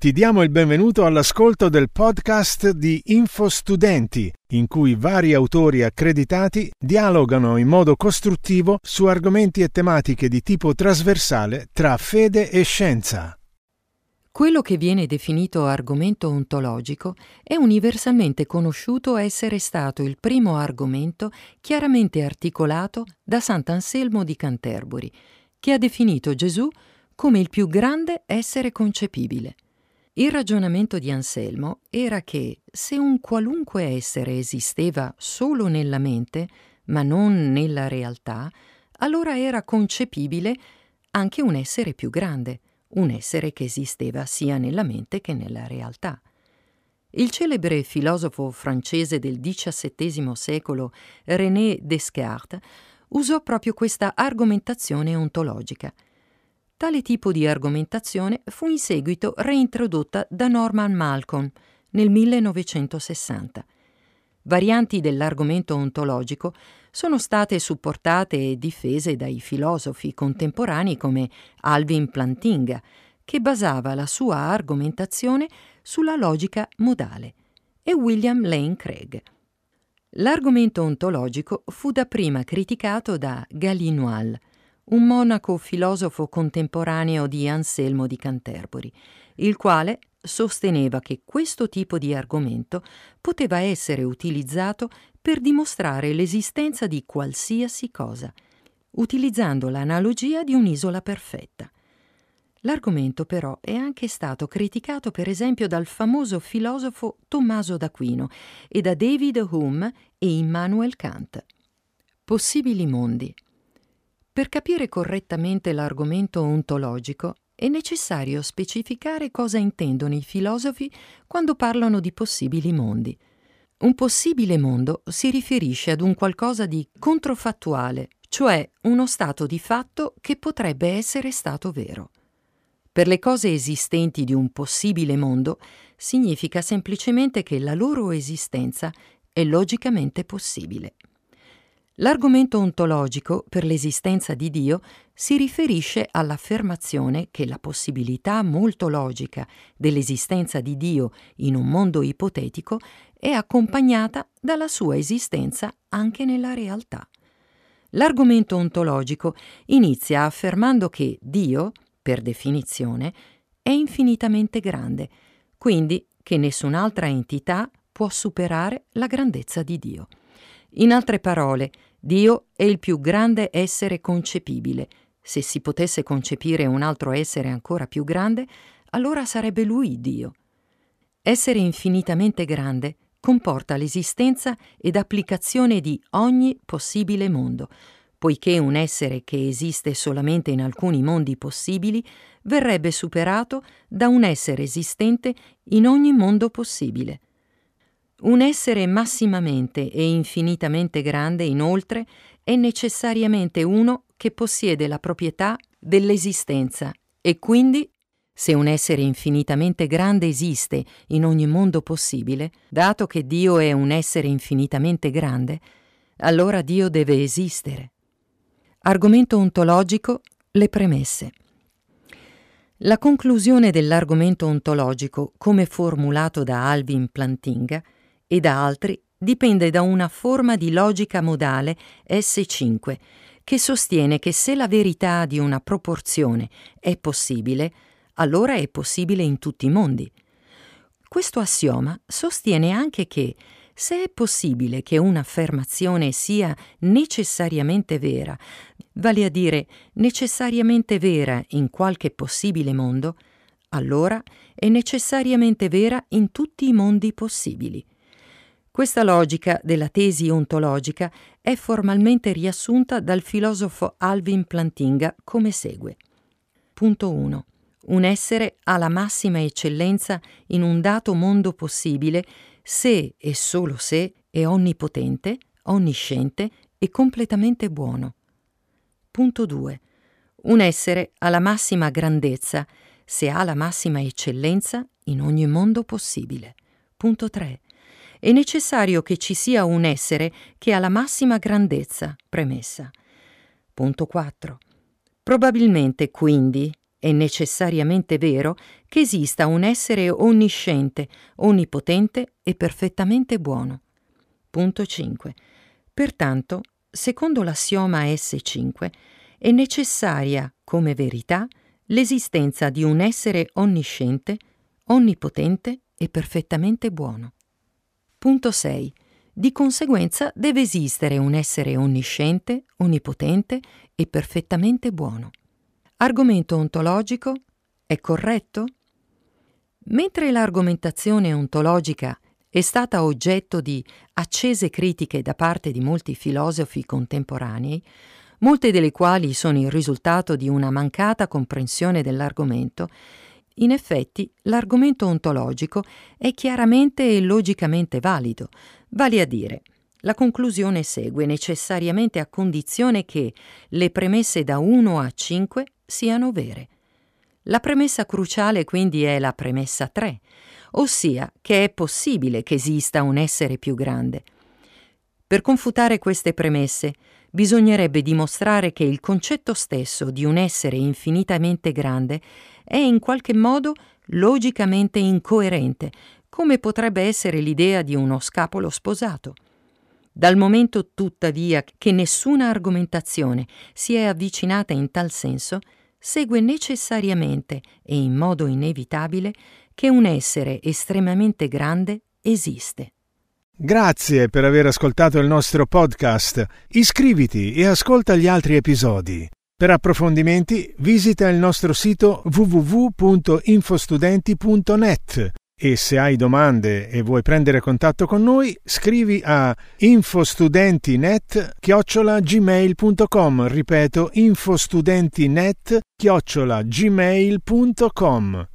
Ti diamo il benvenuto all'ascolto del podcast di InfoStudenti, in cui vari autori accreditati dialogano in modo costruttivo su argomenti e tematiche di tipo trasversale tra fede e scienza. Quello che viene definito argomento ontologico è universalmente conosciuto essere stato il primo argomento chiaramente articolato da Sant'Anselmo di Canterbury, che ha definito Gesù come il più grande essere concepibile. Il ragionamento di Anselmo era che se un qualunque essere esisteva solo nella mente, ma non nella realtà, allora era concepibile anche un essere più grande, un essere che esisteva sia nella mente che nella realtà. Il celebre filosofo francese del XVII secolo René Descartes usò proprio questa argomentazione ontologica – Tale tipo di argomentazione fu in seguito reintrodotta da Norman Malcolm nel 1960. Varianti dell'argomento ontologico sono state supportate e difese dai filosofi contemporanei come Alvin Plantinga, che basava la sua argomentazione sulla logica modale, e William Lane Craig. L'argomento ontologico fu dapprima criticato da Galinois, un monaco filosofo contemporaneo di Anselmo di Canterbury, il quale sosteneva che questo tipo di argomento poteva essere utilizzato per dimostrare l'esistenza di qualsiasi cosa, utilizzando l'analogia di un'isola perfetta. L'argomento però è anche stato criticato per esempio dal famoso filosofo Tommaso d'Aquino e da David Hume e Immanuel Kant. Possibili mondi. Per capire correttamente l'argomento ontologico è necessario specificare cosa intendono i filosofi quando parlano di possibili mondi. Un possibile mondo si riferisce ad un qualcosa di controfattuale, cioè uno stato di fatto che potrebbe essere stato vero. Per le cose esistenti di un possibile mondo significa semplicemente che la loro esistenza è logicamente possibile. L'argomento ontologico per l'esistenza di Dio si riferisce all'affermazione che la possibilità molto logica dell'esistenza di Dio in un mondo ipotetico è accompagnata dalla sua esistenza anche nella realtà. L'argomento ontologico inizia affermando che Dio, per definizione, è infinitamente grande, quindi che nessun'altra entità può superare la grandezza di Dio. In altre parole, Dio è il più grande essere concepibile. Se si potesse concepire un altro essere ancora più grande, allora sarebbe lui Dio. Essere infinitamente grande comporta l'esistenza ed applicazione di ogni possibile mondo, poiché un essere che esiste solamente in alcuni mondi possibili verrebbe superato da un essere esistente in ogni mondo possibile. Un essere massimamente e infinitamente grande, inoltre, è necessariamente uno che possiede la proprietà dell'esistenza e quindi, se un essere infinitamente grande esiste in ogni mondo possibile, dato che Dio è un essere infinitamente grande, allora Dio deve esistere. Argomento ontologico, le premesse. La conclusione dell'argomento ontologico, come formulato da Alvin Plantinga, e da altri dipende da una forma di logica modale S5 che sostiene che se la verità di una proporzione è possibile, allora è possibile in tutti i mondi. Questo assioma sostiene anche che se è possibile che un'affermazione sia necessariamente vera, vale a dire necessariamente vera in qualche possibile mondo, allora è necessariamente vera in tutti i mondi possibili. Questa logica della tesi ontologica è formalmente riassunta dal filosofo Alvin Plantinga come segue. Punto 1. Un essere ha la massima eccellenza in un dato mondo possibile se e solo se è onnipotente, onnisciente e completamente buono. Punto 2. Un essere ha la massima grandezza se ha la massima eccellenza in ogni mondo possibile. Punto 3 è necessario che ci sia un essere che ha la massima grandezza, premessa. Punto 4. Probabilmente, quindi, è necessariamente vero che esista un essere onnisciente, onnipotente e perfettamente buono. Punto 5. Pertanto, secondo l'assioma S5, è necessaria, come verità, l'esistenza di un essere onnisciente, onnipotente e perfettamente buono. Punto 6. Di conseguenza deve esistere un essere onnisciente, onnipotente e perfettamente buono. Argomento ontologico? È corretto? Mentre l'argomentazione ontologica è stata oggetto di accese critiche da parte di molti filosofi contemporanei, molte delle quali sono il risultato di una mancata comprensione dell'argomento, in effetti l'argomento ontologico è chiaramente e logicamente valido, vale a dire la conclusione segue necessariamente a condizione che le premesse da 1 a 5 siano vere. La premessa cruciale quindi è la premessa 3, ossia che è possibile che esista un essere più grande. Per confutare queste premesse bisognerebbe dimostrare che il concetto stesso di un essere infinitamente grande è in qualche modo logicamente incoerente, come potrebbe essere l'idea di uno scapolo sposato. Dal momento tuttavia che nessuna argomentazione si è avvicinata in tal senso, segue necessariamente e in modo inevitabile che un essere estremamente grande esiste. Grazie per aver ascoltato il nostro podcast. Iscriviti e ascolta gli altri episodi. Per approfondimenti visita il nostro sito www.infostudenti.net e se hai domande e vuoi prendere contatto con noi, scrivi a infostudentinet-gmail.com. Ripeto, infostudentinet-gmail.com.